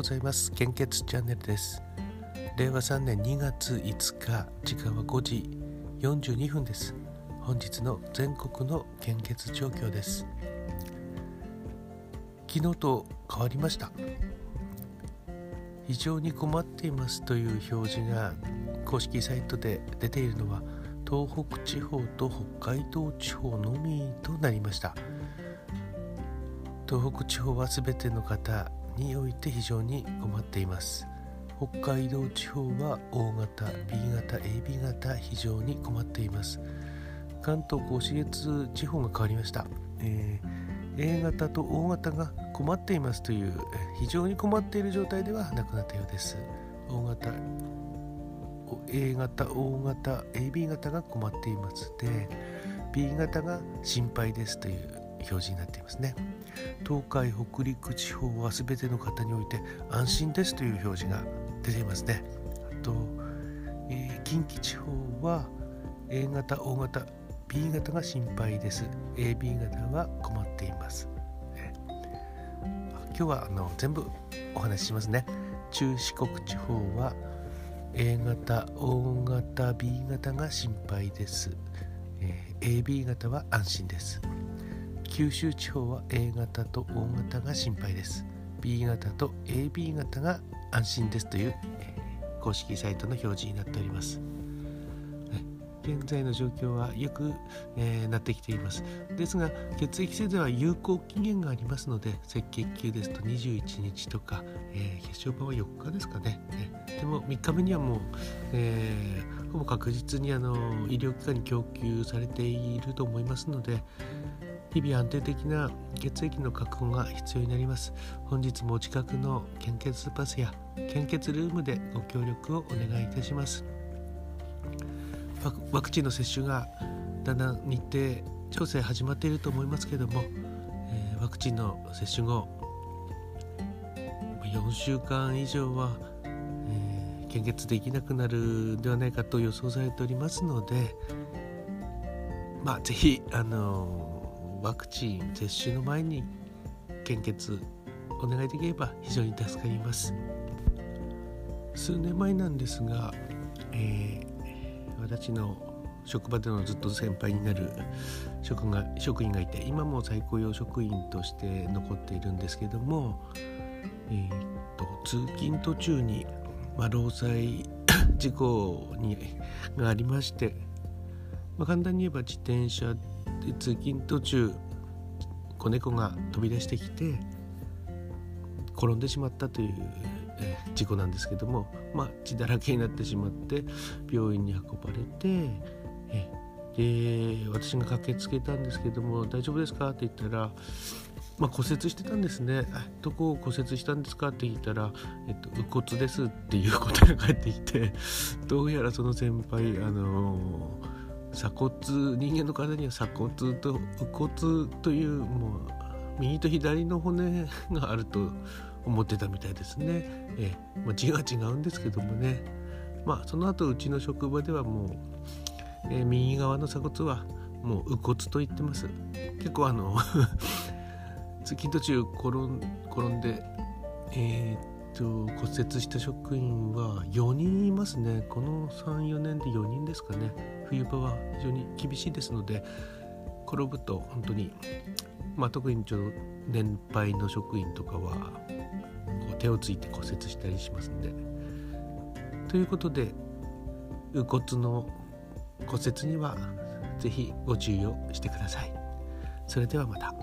ございます。献血チャンネルです。令和3年2月5日時間は5時42分です。本日の全国の献血状況です。昨日と変わりました。非常に困っていますという表示が公式サイトで出ているのは東北地方と北海道地方のみとなりました。東北地方は全ての方において非常に困っています。北海道地方は O 型 B 型 AB 型非常に困っています。関東甲信越地方が変わりました、えー、A 型と O 型が困っていますという非常に困っている状態ではなくなったようです。O 型 A 型 O 型 AB 型が困っています。で B 型が心配ですという表示になっていますね。東海北陸地方は全ての方において安心ですという表示が出ていますね。あと、えー、近畿地方は A 型 O 型 B 型が心配です。AB 型は困っています、えー、今日はあの全部お話ししますね。中四国地方は A 型 O 型 B 型が心配です、え、AB 型は安心です。九州地方は A 型と O 型が心配です。B 型と AB 型が安心ですという、えー、公式サイトの表示になっております。現在の状況はよく、えー、なってきています。ですが血液性では有効期限がありますので赤血球ですと21日とか、えー、血小板は4日ですかね、でも3日目にはもう、えー、ほぼ確実にあの医療機関に供給されていると思いますので日々安定的な血液の確保が必要になります。本日もお近くの献血パスや献血ルームでご協力をお願いいたします。ワクチンの接種がだんだん日程調整始まっていると思いますけれども、えー、ワクチンの接種後4週間以上は、えー、献血できなくなるではないかと予想されておりますのでまあぜひあのーワクチン接種の前に献血お願いできれば非常に助かります。数年前なんですが、えー、私の職場でのずっと先輩になる職が職員がいて今も再雇用職員として残っているんですけども、えーと、通勤途中に、まあ、労災 事故にがありまして、まあ、簡単に言えば自転車で通勤途中子猫が飛び出してきて転んでしまったという、え事故なんですけども、まあ、血だらけになってしまって病院に運ばれて、えで私が駆けつけたんですけども「大丈夫ですか?」って言ったらまあ、骨折してたんですね。どこを骨折したんですかって聞いたら、えっと、骨ですっていう答えが返ってきて、どうやらその先輩、あのー鎖骨人間の体には鎖骨と右骨というもう右と左の骨があると思ってたみたいですね。えまあ、字が違うんですけどもねまあその後うちの職場ではもう、え右側の鎖骨はもう右骨と言ってます。結構あの通勤途中転ん転んでえー、と骨折した職員は4人いますねこの34年で4人ですかね冬場は非常に厳しいですので転ぶと本当に、まあ、特にちょっと年配の職員とかはこう手をついて骨折したりしますんでということで右骨の骨折には是非ご注意をしてくださいそれではまた。